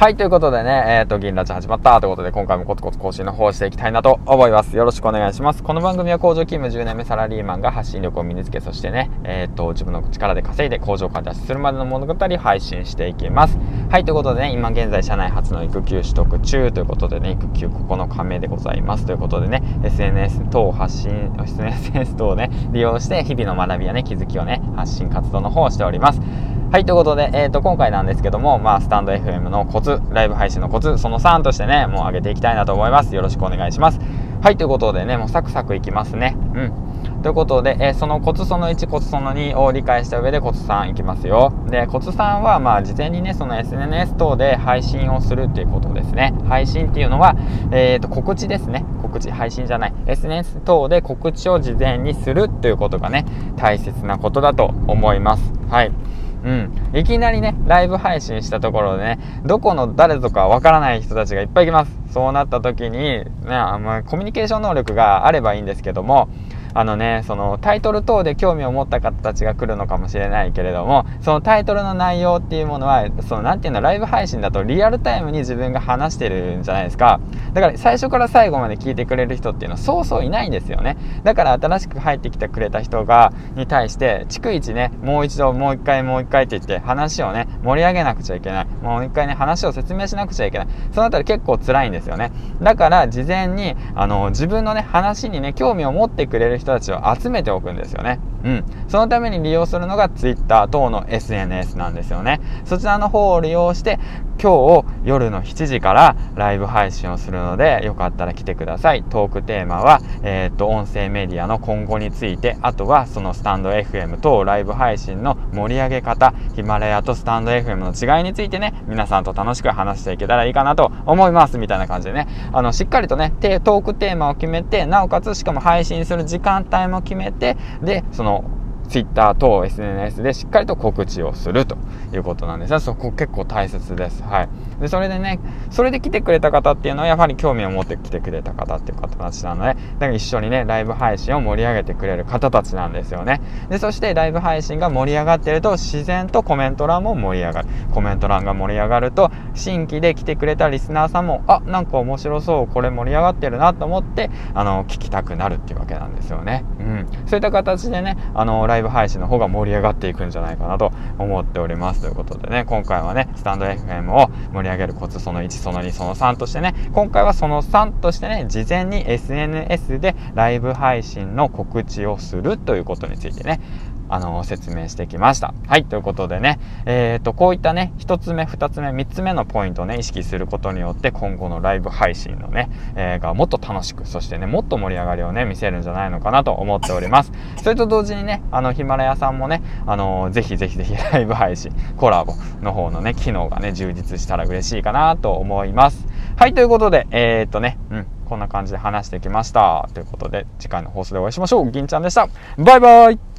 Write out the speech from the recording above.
はい、ということでね、えっ、ー、と、銀ラジ始まったということで、今回もコツコツ更新の方をしていきたいなと思います。よろしくお願いします。この番組は工場勤務10年目サラリーマンが発信力を身につけ、そしてね、えっ、ー、と、自分の力で稼いで工場から脱出するまでの物語を配信していきます。はい、ということでね、今現在社内初の育休取得中ということでね、育休9日目でございますということでね、SNS 等を発信、SNS 等をね、利用して日々の学びやね、気づきをね、発信活動の方をしております。はい、ということで、えっ、ー、と、今回なんですけども、まあ、スタンド FM のコツ、ライブ配信のコツ、その3としてね、もう上げていきたいなと思います。よろしくお願いします。はい、ということでね、もうサクサクいきますね。うん。ということで、えー、そのコツその1、コツその2を理解した上でコツ3いきますよ。で、コツ3は、まあ、事前にね、その SNS 等で配信をするっていうことですね。配信っていうのは、えっ、ー、と、告知ですね。告知、配信じゃない。SNS 等で告知を事前にするということがね、大切なことだと思います。はい。うん、いきなりねライブ配信したところでねどこの誰とかわからない人たちがいっぱい来ます。そうなった時にねあのコミュニケーション能力があればいいんですけどもあのねそのタイトル等で興味を持った方たちが来るのかもしれないけれどもそのタイトルの内容っていうものはその何ていうのライブ配信だとリアルタイムに自分が話してるんじゃないですか。だから最初から最後まで聞いてくれる人っていうのはそうそういないんですよね。だから新しく入ってきてくれた人がに対して逐一ねもう一度もう一回もう一回って言って話をね盛り上げなくちゃいけない。もう一回ね話を説明しなくちゃいけない。そのあたり結構辛いんですよね。だから事前にあの自分のね話にね興味を持ってくれる人たちを集めておくんですよね。うん。そのために利用するのが Twitter 等の SNS なんですよね。そちらの方を利用して、今日夜の7時からライブ配信をするので、よかったら来てください。トークテーマは、えー、っと、音声メディアの今後について、あとはそのスタンド FM とライブ配信の盛り上げ方、ヒマラヤとスタンド FM の違いについてね、皆さんと楽しく話していけたらいいかなと思います。みたいな感じでね、あの、しっかりとね、トークテーマを決めて、なおかつしかも配信する時間帯も決めて、で、その、Twitter 等 SNS でしっかりと告知をするということなんですね。そこ結構大切です。はい。で、それでね、それで来てくれた方っていうのはやはり興味を持って来てくれた方っていう方たちなので、だから一緒にね、ライブ配信を盛り上げてくれる方たちなんですよね。で、そしてライブ配信が盛り上がってると自然とコメント欄も盛り上がる。コメント欄が盛り上がると、新規で来てくれたリスナーさんも、あ、なんか面白そう、これ盛り上がってるなと思って、あの、聞きたくなるっていうわけなんですよね。うん。そういった形でね、あの、ライブイブ配信の方が盛り上がっていくんじゃないかなと思っておりますということでね今回はねスタンド FM を盛り上げるコツその1その2その3としてね今回はその3としてね事前に SNS でライブ配信の告知をするということについてねあの、説明してきました。はい、ということでね、えっ、と、こういったね、1つ目、2つ目、3つ目のポイントをね、意識することによって、今後のライブ配信のね、えー、がもっと楽しく、そしてね、もっと盛り上がりをね、見せるんじゃないのかなと思っております。それと同時にね、あの、ヒマラヤさんもね、あの、ぜひぜひぜひライブ配信、コラボの方のね、機能がね、充実したら嬉しいかなと思います。はい、ということで、えー、っとね、うん、こんな感じで話してきました。ということで、次回の放送でお会いしましょう。銀ちゃんでした。バイバイ